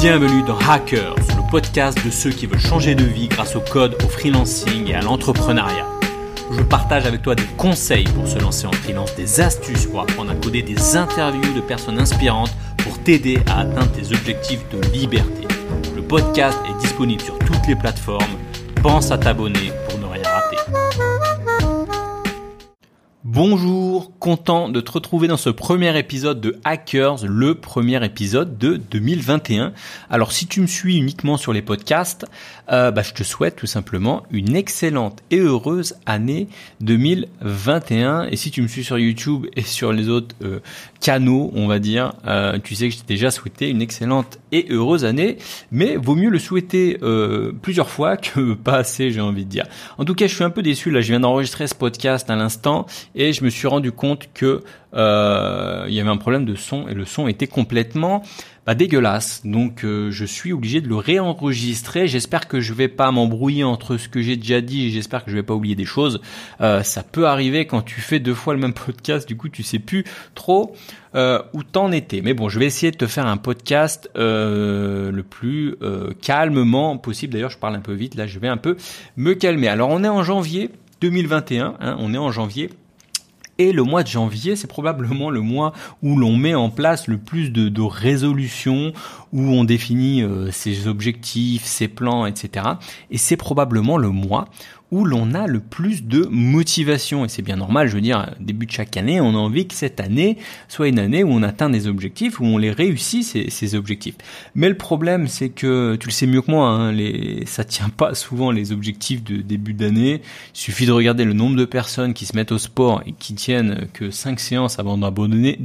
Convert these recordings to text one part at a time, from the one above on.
Bienvenue dans Hackers, le podcast de ceux qui veulent changer de vie grâce au code, au freelancing et à l'entrepreneuriat. Je partage avec toi des conseils pour se lancer en freelance, des astuces pour apprendre à coder, des interviews de personnes inspirantes pour t'aider à atteindre tes objectifs de liberté. Le podcast est disponible sur toutes les plateformes. Pense à t'abonner pour ne rien rater. Bonjour, content de te retrouver dans ce premier épisode de Hackers, le premier épisode de 2021. Alors si tu me suis uniquement sur les podcasts, euh, bah, je te souhaite tout simplement une excellente et heureuse année 2021. Et si tu me suis sur YouTube et sur les autres euh, canaux, on va dire, euh, tu sais que j'ai déjà souhaité une excellente et heureuse année, mais vaut mieux le souhaiter plusieurs fois que pas assez, j'ai envie de dire. En tout cas, je suis un peu déçu là, je viens d'enregistrer ce podcast à l'instant et je me suis rendu compte que euh, il y avait un problème de son et le son était complètement bah, dégueulasse. Donc euh, je suis obligé de le réenregistrer. J'espère que je vais pas m'embrouiller entre ce que j'ai déjà dit et j'espère que je vais pas oublier des choses. Euh, ça peut arriver quand tu fais deux fois le même podcast. Du coup, tu sais plus trop euh, où t'en étais. Mais bon, je vais essayer de te faire un podcast euh, le plus calmement possible. D'ailleurs, je parle un peu vite. Là, je vais un peu me calmer. Alors, on est en janvier 2021. Hein, on est en janvier. Et le mois de janvier, c'est probablement le mois où l'on met en place le plus de, résolutions, où on définit euh, ses objectifs, ses plans, etc. Et c'est probablement le mois où l'on a le plus de motivation. Et c'est bien normal, je veux dire, début de chaque année, on a envie que cette année soit une année où on atteint des objectifs, où on les réussit, ces, objectifs. Mais le problème, c'est que, tu le sais mieux que moi, hein, les, ça tient pas souvent les objectifs de début d'année. Il suffit de regarder le nombre de personnes qui se mettent au sport et qui tiennent que 5 séances avant d'abandonner.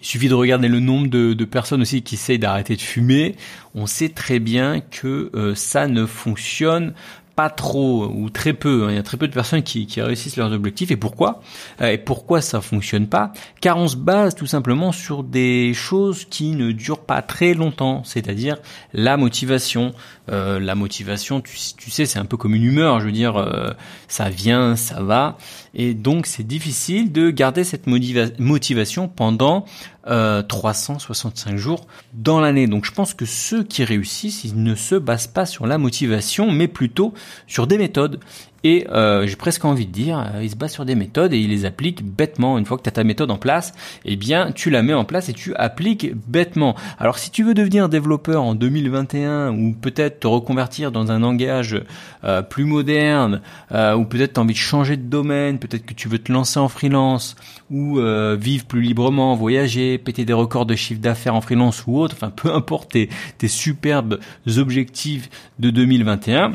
Il suffit de regarder le nombre de, de personnes aussi qui essayent d'arrêter de fumer. On sait très bien que euh, ça ne fonctionne pas trop ou très peu. Hein. Il y a très peu de personnes qui, qui réussissent leurs objectifs. Et pourquoi? Euh, Et pourquoi ça fonctionne pas? Car on se base tout simplement sur des choses qui ne durent pas très longtemps. C'est-à-dire la motivation. Euh, la motivation, tu, tu sais, c'est un peu comme une humeur. Je veux dire, euh, ça vient, ça va. Et donc c'est difficile de garder cette motivation pendant euh, 365 jours dans l'année. Donc je pense que ceux qui réussissent, ils ne se basent pas sur la motivation, mais plutôt sur des méthodes. Et euh, j'ai presque envie de dire, euh, il se base sur des méthodes et il les applique bêtement. Une fois que tu as ta méthode en place, eh bien, tu la mets en place et tu appliques bêtement. Alors, si tu veux devenir développeur en 2021 ou peut-être te reconvertir dans un langage euh, plus moderne ou peut-être tu as envie de changer de domaine, peut-être que tu veux te lancer en freelance ou vivre plus librement, voyager, péter des records de chiffre d'affaires en freelance ou autre, enfin peu importe tes, tes superbes objectifs de 2021,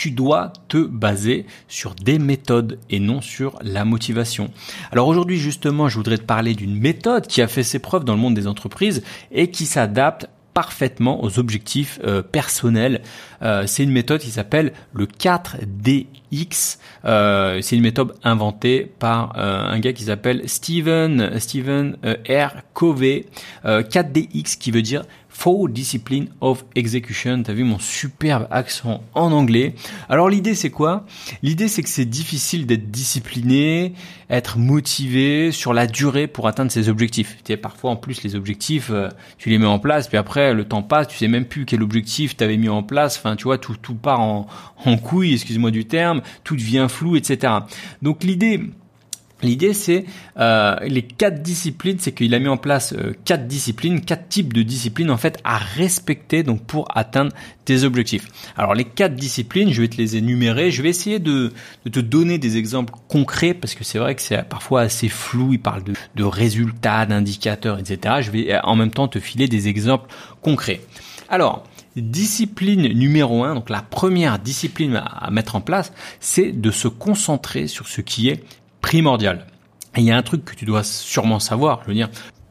tu dois te baser sur des méthodes et non sur la motivation. Alors aujourd'hui justement, je voudrais te parler d'une méthode qui a fait ses preuves dans le monde des entreprises et qui s'adapte parfaitement aux objectifs euh, personnels. Euh, c'est une méthode qui s'appelle le 4DX. Euh, c'est une méthode inventée par un gars qui s'appelle Steven Steven R. Covey. 4DX qui veut dire Four Discipline of Execution. T'as vu mon superbe accent en anglais. Alors l'idée c'est quoi? L'idée c'est que c'est difficile d'être discipliné, être motivé sur la durée pour atteindre ses objectifs. Tu sais, parfois en plus les objectifs, euh, tu les mets en place, puis après le temps passe, tu sais même plus quel objectif t'avais mis en place. Tu vois, tout tout part en en couille, excuse-moi du terme, tout devient flou, etc. Donc l'idée L'idée, c'est euh, les quatre disciplines, c'est qu'il a mis en place euh, quatre disciplines, quatre types de disciplines en fait à respecter donc pour atteindre tes objectifs. Alors les quatre disciplines, je vais te les énumérer. Je vais essayer de, de te donner des exemples concrets parce que c'est vrai que c'est parfois assez flou. Il parle de, de résultats, d'indicateurs, etc. Je vais en même temps te filer des exemples concrets. Alors, discipline numéro un, donc la première discipline à mettre en place, c'est de se concentrer sur ce qui est primordial. Il y a un truc que tu dois sûrement savoir, je veux dire,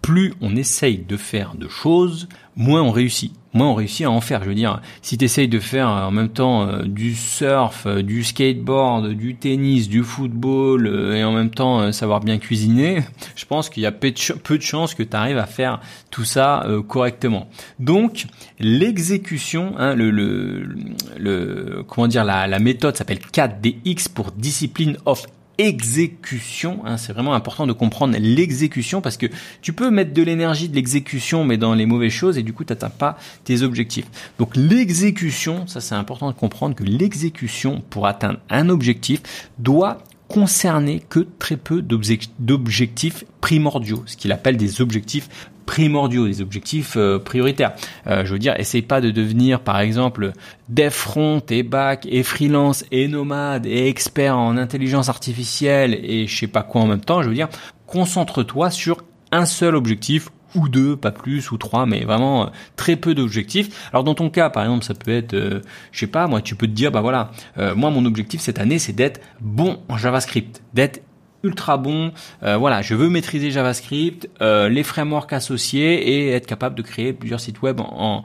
plus on essaye de faire de choses, moins on réussit. Moins on réussit à en faire. Je veux dire, si tu essayes de faire en même temps euh, du surf, euh, du skateboard, du tennis, du football euh, et en même temps savoir bien cuisiner, je pense qu'il y a peu de, chances que tu arrives à faire tout ça correctement. Donc, l'exécution, hein, le, comment dire, la méthode s'appelle 4DX pour Discipline of exécution. Hein, c'est vraiment important de comprendre l'exécution parce que tu peux mettre de l'énergie de l'exécution mais dans les mauvaises choses et du coup tu n'atteins pas tes objectifs. Donc l'exécution, ça c'est important de comprendre que l'exécution pour atteindre un objectif doit concerner que très peu d'objectifs primordiaux, ce qu'il appelle des objectifs primordiaux, des objectifs euh, prioritaires. Euh, je veux dire, essaye pas de devenir, par exemple, dev front et back et freelance et nomade et expert en intelligence artificielle et je sais pas quoi en même temps. Je veux dire, concentre-toi sur un seul objectif ou deux, pas plus, ou trois, mais vraiment euh, très peu d'objectifs. Alors dans ton cas, par exemple, ça peut être, je sais pas, moi, tu peux te dire, bah voilà, moi mon objectif cette année, c'est d'être bon en JavaScript, d'être ultra bon. Euh, voilà, je veux maîtriser JavaScript, euh, les frameworks associés et être capable de créer plusieurs sites web en,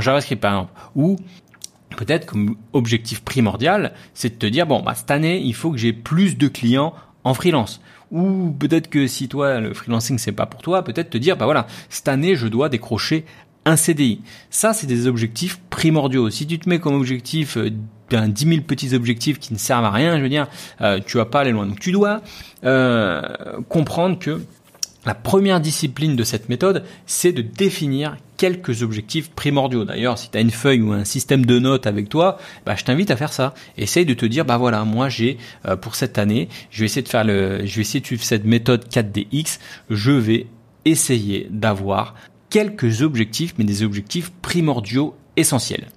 JavaScript par exemple. Ou peut-être comme objectif primordial, c'est de te dire bon, bah, cette année, il faut que j'ai plus de clients en freelance. Ou peut-être que si toi le freelancing c'est pas pour toi, peut-être te dire bah voilà, cette année je dois décrocher un CDI. Ça c'est des objectifs primordiaux. Si tu te mets comme objectif un 10 000 petits objectifs qui ne servent à rien, je veux dire, euh, tu vas pas aller loin. Donc tu dois euh, comprendre que la première discipline de cette méthode, c'est de définir quelques objectifs primordiaux. D'ailleurs, si tu as une feuille ou un système de notes avec toi, bah, je t'invite à faire ça. Essaye de te dire, bah voilà, moi j'ai euh, pour cette année, je vais essayer de faire le, je vais essayer de suivre cette méthode 4DX. Je vais essayer d'avoir quelques objectifs, mais des objectifs primordiaux essentiels.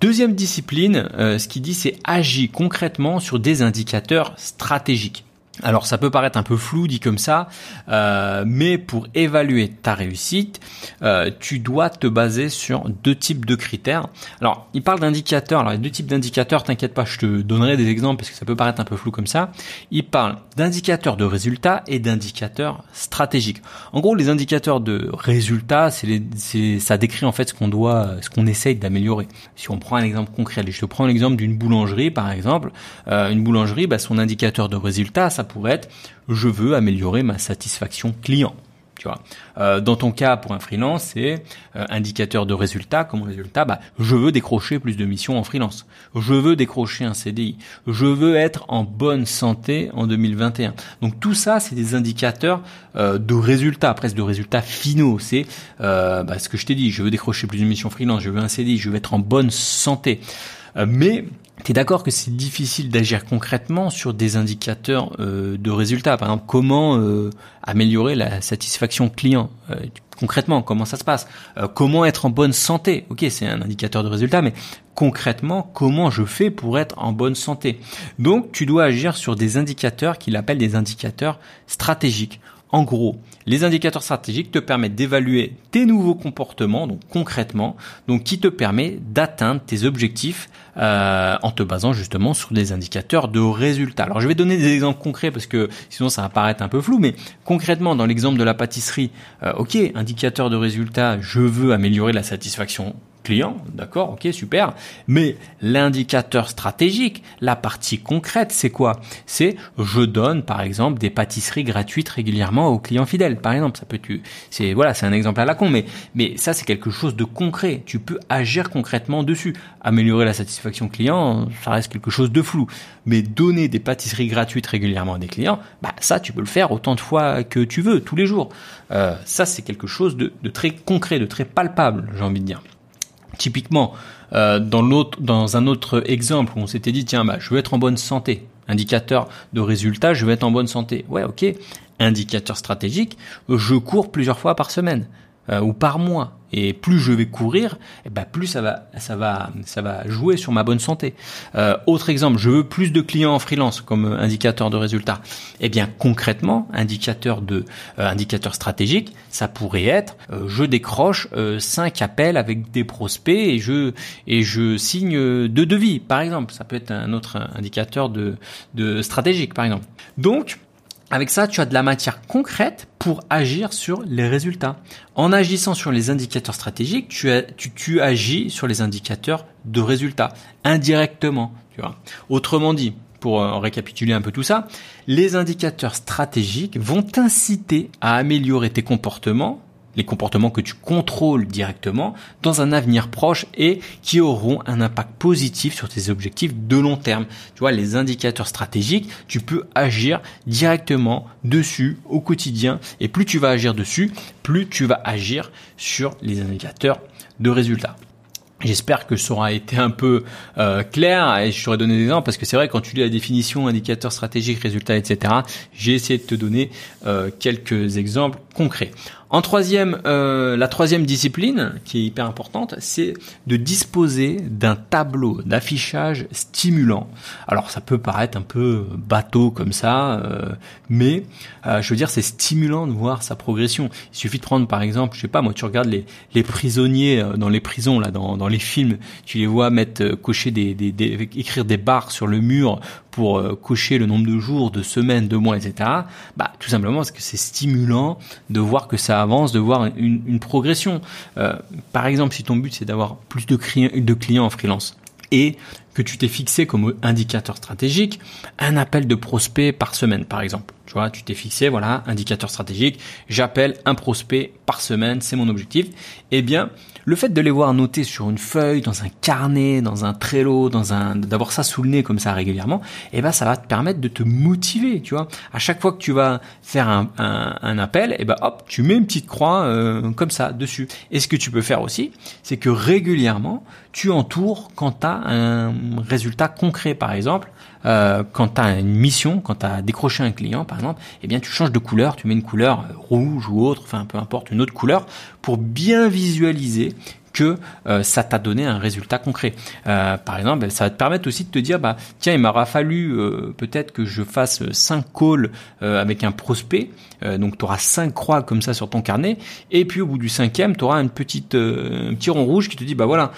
Deuxième discipline, euh, ce qui dit c'est agir concrètement sur des indicateurs stratégiques. Alors ça peut paraître un peu flou dit comme ça, euh, mais pour évaluer ta réussite, euh, tu dois te baser sur deux types de critères. Alors il parle d'indicateurs, alors il y a deux types d'indicateurs, t'inquiète pas, je te donnerai des exemples parce que ça peut paraître un peu flou comme ça. Il parle d'indicateurs de résultats et d'indicateurs stratégiques. En gros les indicateurs de résultats, ça décrit en fait ce qu'on doit, ce qu'on essaye d'améliorer. Si on prend un exemple concret, je te prends l'exemple d'une boulangerie par exemple, euh, une boulangerie, bah, son indicateur de résultats, ça pourrait être je veux améliorer ma satisfaction client. Tu vois. Euh, dans ton cas, pour un freelance, c'est euh, indicateur de résultat. Comme résultat, bah, je veux décrocher plus de missions en freelance. Je veux décrocher un CDI. Je veux être en bonne santé en 2021. Donc tout ça, c'est des indicateurs euh, de résultats, presque de résultats finaux. C'est bah, ce que je t'ai dit. Je veux décrocher plus de missions freelance. Je veux un CDI. Je veux être en bonne santé. Mais tu es d'accord que c'est difficile d'agir concrètement sur des indicateurs euh, de résultats? Par exemple, comment euh, améliorer la satisfaction client? Euh, Concrètement, comment ça se passe? Comment être en bonne santé? Ok, c'est un indicateur de résultat, mais concrètement, comment je fais pour être en bonne santé? Donc, tu dois agir sur des indicateurs qu'il appelle des indicateurs stratégiques. En gros, les indicateurs stratégiques te permettent d'évaluer tes nouveaux comportements, donc concrètement, donc qui te permet d'atteindre tes objectifs euh, en te basant justement sur des indicateurs de résultats. Alors je vais donner des exemples concrets parce que sinon ça va paraître un peu flou, mais concrètement dans l'exemple de la pâtisserie, euh, ok, indicateur de résultats, je veux améliorer la satisfaction client, d'accord, ok, super. Mais l'indicateur stratégique, la partie concrète, c'est quoi? C'est je donne par exemple des pâtisseries gratuites régulièrement aux clients fidèles. Par exemple, ça peut c'est voilà, c'est un exemple à la con, mais mais ça c'est quelque chose de concret. Tu peux agir concrètement dessus. Améliorer la satisfaction client, ça reste quelque chose de flou. Mais donner des pâtisseries gratuites régulièrement à des clients, bah ça tu peux le faire autant de fois que tu veux, tous les jours. Euh, ça c'est quelque chose de, de très concret, de très palpable, j'ai envie de dire. Typiquement, euh, dans un autre exemple où on s'était dit tiens bah je veux être en bonne santé, indicateur de résultat, je veux être en bonne santé. Ouais, ok. Indicateur stratégique, je cours plusieurs fois par semaine. Euh, ou par mois. Et plus je vais courir, ben plus ça va, ça va, ça va jouer sur ma bonne santé. Euh, autre exemple, je veux plus de clients en freelance comme indicateur de résultat. Eh bien concrètement, indicateur de, euh, indicateur stratégique, ça pourrait être, je décroche cinq appels avec des prospects et je et je signe deux devis, par exemple. Ça peut être un autre indicateur de, de stratégique, par exemple. Donc avec ça, tu as de la matière concrète pour agir sur les résultats. En agissant sur les indicateurs stratégiques, tu, agis sur les indicateurs de résultats indirectement. Tu vois. Autrement dit, pour euh, récapituler un peu tout ça, les indicateurs stratégiques vont t'inciter à améliorer tes comportements les comportements que tu contrôles directement dans un avenir proche et qui auront un impact positif sur tes objectifs de long terme. Tu vois, les indicateurs stratégiques, tu peux agir directement dessus au quotidien et plus tu vas agir dessus, plus tu vas agir sur les indicateurs de résultats. J'espère que ça aura été un peu euh, clair et je t'aurais donné des exemples parce que c'est vrai quand tu lis la définition indicateur stratégique, résultat, etc. J'ai essayé de te donner euh, quelques exemples concrets. En troisième, euh, la troisième discipline qui est hyper importante, c'est de disposer d'un tableau d'affichage stimulant. Alors ça peut paraître un peu bateau comme ça, euh, mais euh, je veux dire c'est stimulant de voir sa progression. Il suffit de prendre par exemple, je sais pas moi, tu regardes les, les prisonniers dans les prisons là, dans, dans les films, tu les vois mettre cocher des écrire des barres sur le mur pour cocher le nombre de jours, de semaines, de mois, etc. Bah tout simplement parce que c'est stimulant de voir que ça avance, de voir une, progression. Euh, par exemple, si ton but c'est d'avoir plus de, de clients en freelance et que tu t'es fixé comme indicateur stratégique un appel de prospect par semaine, par exemple. Tu vois, tu t'es fixé, voilà, indicateur stratégique, j'appelle un prospect par semaine, c'est mon objectif. Eh bien, le fait de les voir noter sur une feuille, dans un carnet, dans un Trello, dans un, d'avoir ça sous le nez comme ça régulièrement, eh ben ça va te permettre de te motiver, tu vois. À chaque fois que tu vas faire un, un, appel, eh ben hop, tu mets une petite croix euh, comme ça dessus. Et ce que tu peux faire aussi, c'est que régulièrement, tu entoures quand tu as un résultat concret, par exemple. Euh, quand tu as une mission, quand tu as décroché un client par exemple, eh bien tu changes de couleur, tu mets une couleur euh, rouge ou autre, enfin peu importe, une autre couleur pour bien visualiser que euh, ça t'a donné un résultat concret. par exemple, ça va te permettre aussi de te dire, bah tiens, il m'aura fallu peut-être que je fasse cinq calls avec un prospect, donc tu auras cinq croix comme ça sur ton carnet, et puis au bout du cinquième, tu auras une petite, un petit rond rouge qui te dit, bah voilà,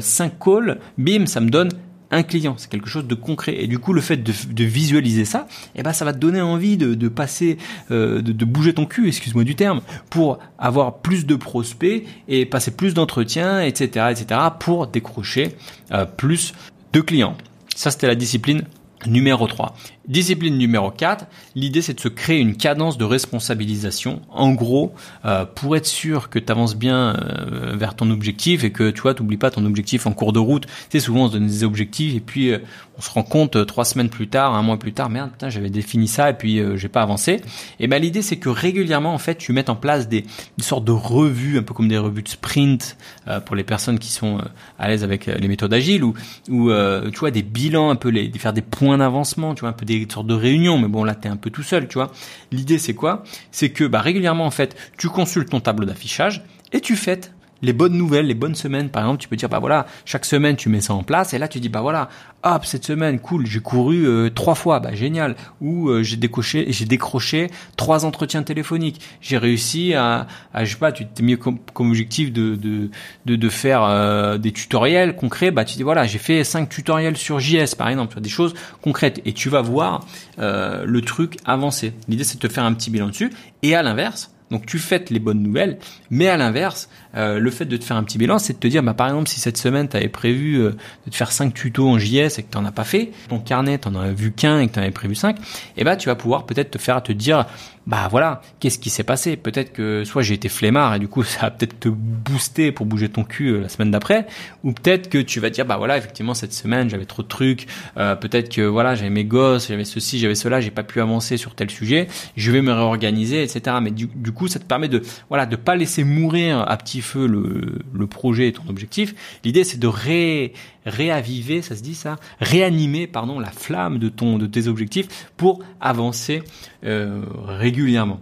cinq calls, bim, ça me donne un client, c'est quelque chose de concret. Et du coup, le fait de, visualiser ça, eh ben, ça va te donner envie de, passer, euh, de, bouger ton cul, excuse-moi du terme, pour avoir plus de prospects et passer plus d'entretiens, etc., etc., pour décrocher euh, plus de clients. Ça, c'était la discipline numéro 3. Discipline numéro 4, l'idée c'est de se créer une cadence de responsabilisation. En gros, euh, pour être sûr que tu avances bien euh, vers ton objectif et que tu vois, t'oublies pas ton objectif en cours de route. Tu sais, souvent on se donne des objectifs et puis euh, on se rend compte trois semaines plus tard, un mois plus tard, merde, putain, j'avais défini ça et puis j'ai pas avancé. Et ben l'idée c'est que régulièrement en fait tu mettes en place des, des sortes de revues, un peu comme des revues de sprint pour les personnes qui sont à l'aise avec les méthodes agiles ou, ou tu vois des bilans un peu, les, faire des points d'avancement, tu vois un peu des des de réunions, mais bon là t'es un peu tout seul, tu vois. L'idée c'est quoi? C'est que bah, régulièrement en fait, tu consultes ton tableau d'affichage et tu fêtes les bonnes nouvelles, les bonnes semaines, par exemple, tu peux dire bah voilà, chaque semaine tu mets ça en place. Et là tu dis bah voilà, hop cette semaine cool, j'ai couru euh, trois fois, bah génial, ou euh, j'ai décoché, j'ai décroché trois entretiens téléphoniques, j'ai réussi à, à, je sais pas, tu t'es mis comme, objectif de de de, de faire euh, des tutoriels concrets, bah tu dis voilà j'ai fait cinq tutoriels sur JS par exemple, des choses concrètes. Et tu vas voir le truc avancer. L'idée c'est de te faire un petit bilan dessus. Et à l'inverse donc tu fêtes les bonnes nouvelles, mais à l'inverse, euh, le fait de te faire un petit bilan, c'est de te dire, bah, par exemple, si cette semaine tu avais prévu euh, de te faire 5 tutos en JS et que tu as pas fait, ton carnet, tu n'en as vu qu'un et que tu en avais prévu 5, et eh bah, tu vas pouvoir peut-être te faire te dire, bah voilà, qu'est-ce qui s'est passé? Peut-être que soit j'ai été flemmard et du coup ça va peut-être te booster pour bouger ton cul euh, la semaine d'après, ou peut-être que tu vas dire bah voilà effectivement cette semaine j'avais trop de trucs, peut-être que voilà j'avais mes gosses, j'avais ceci, j'avais cela, j'ai pas pu avancer sur tel sujet, je vais me réorganiser etc. Mais du, du, coup ça te permet de voilà de pas laisser mourir à petit feu le, projet et ton objectif. L'idée c'est de ré, réaviver, ça se dit ça, réanimer pardon la flamme de ton de tes objectifs pour avancer euh, régulièrement.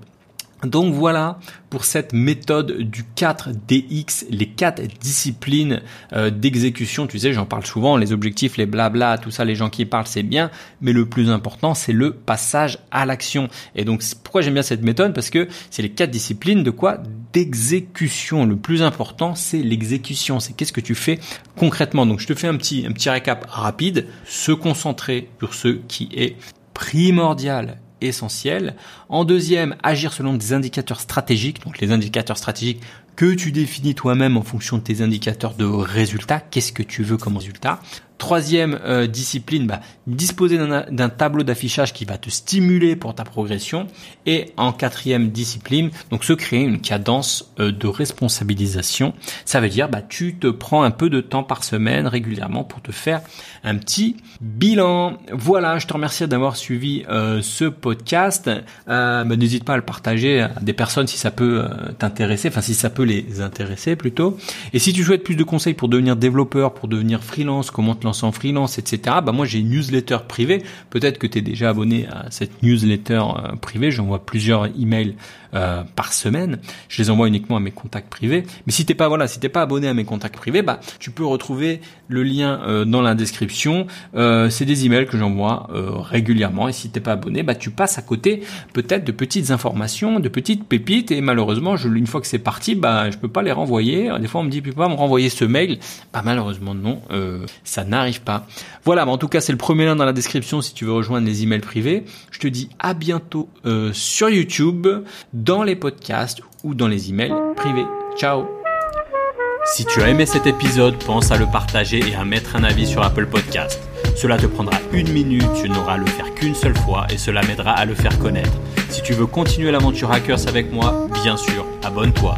Donc voilà pour cette méthode du 4DX, les quatre disciplines euh, d'exécution. Tu sais, j'en parle souvent, les objectifs, les blabla, tout ça, les gens qui parlent, c'est bien, mais le plus important, c'est le passage à l'action. Et donc, pourquoi j'aime bien cette méthode Parce que c'est les quatre disciplines de quoi? D'exécution. Le plus important, c'est l'exécution. C'est qu'est-ce que tu fais concrètement. Donc, je te fais un petit, un petit récap rapide. Se concentrer sur ce qui est primordial essentiel. En deuxième, agir selon des indicateurs stratégiques. Donc les indicateurs stratégiques que tu définis toi-même en fonction de tes indicateurs de résultats. Qu'est-ce que tu veux comme résultat? Troisième euh, discipline, bah, disposer d'un tableau d'affichage qui va te stimuler pour ta progression. Et en quatrième discipline, donc se créer une cadence euh, de responsabilisation. Ça veut dire, bah, tu te prends un peu de temps par semaine régulièrement pour te faire un petit bilan. Voilà, je te remercie d'avoir suivi euh, ce podcast. Bah, n'hésite pas à le partager à des personnes si ça peut t'intéresser, enfin si ça peut les intéresser plutôt. Et si tu souhaites plus de conseils pour devenir développeur, pour devenir freelance, comment te en freelance, etc. Bah moi j'ai une newsletter privée. Peut-être que tu es déjà abonné à cette newsletter euh, privée. J'envoie plusieurs emails euh, par semaine. Je les envoie uniquement à mes contacts privés. Mais si t'es pas voilà, si t'es pas abonné à mes contacts privés, bah tu peux retrouver le lien euh, dans la description. c'est des emails que j'envoie régulièrement. Et si t'es pas abonné, bah tu passes à côté peut-être de petites informations, de petites pépites. Et malheureusement, je, une fois que c'est parti, bah je peux pas les renvoyer. Des fois on me dit tu peux pas me renvoyer ce mail. Bah malheureusement non, ça n'a n'arrive pas. Voilà, mais en tout cas, c'est le premier lien dans la description si tu veux rejoindre les emails privés. Je te dis à bientôt euh, sur YouTube, dans les podcasts ou dans les emails privés. Ciao Si tu as aimé cet épisode, pense à le partager et à mettre un avis sur Apple Podcast. Cela te prendra une minute, tu n'auras à le faire qu'une seule fois et cela m'aidera à le faire connaître. Si tu veux continuer l'aventure Hackers avec moi, bien sûr, abonne-toi.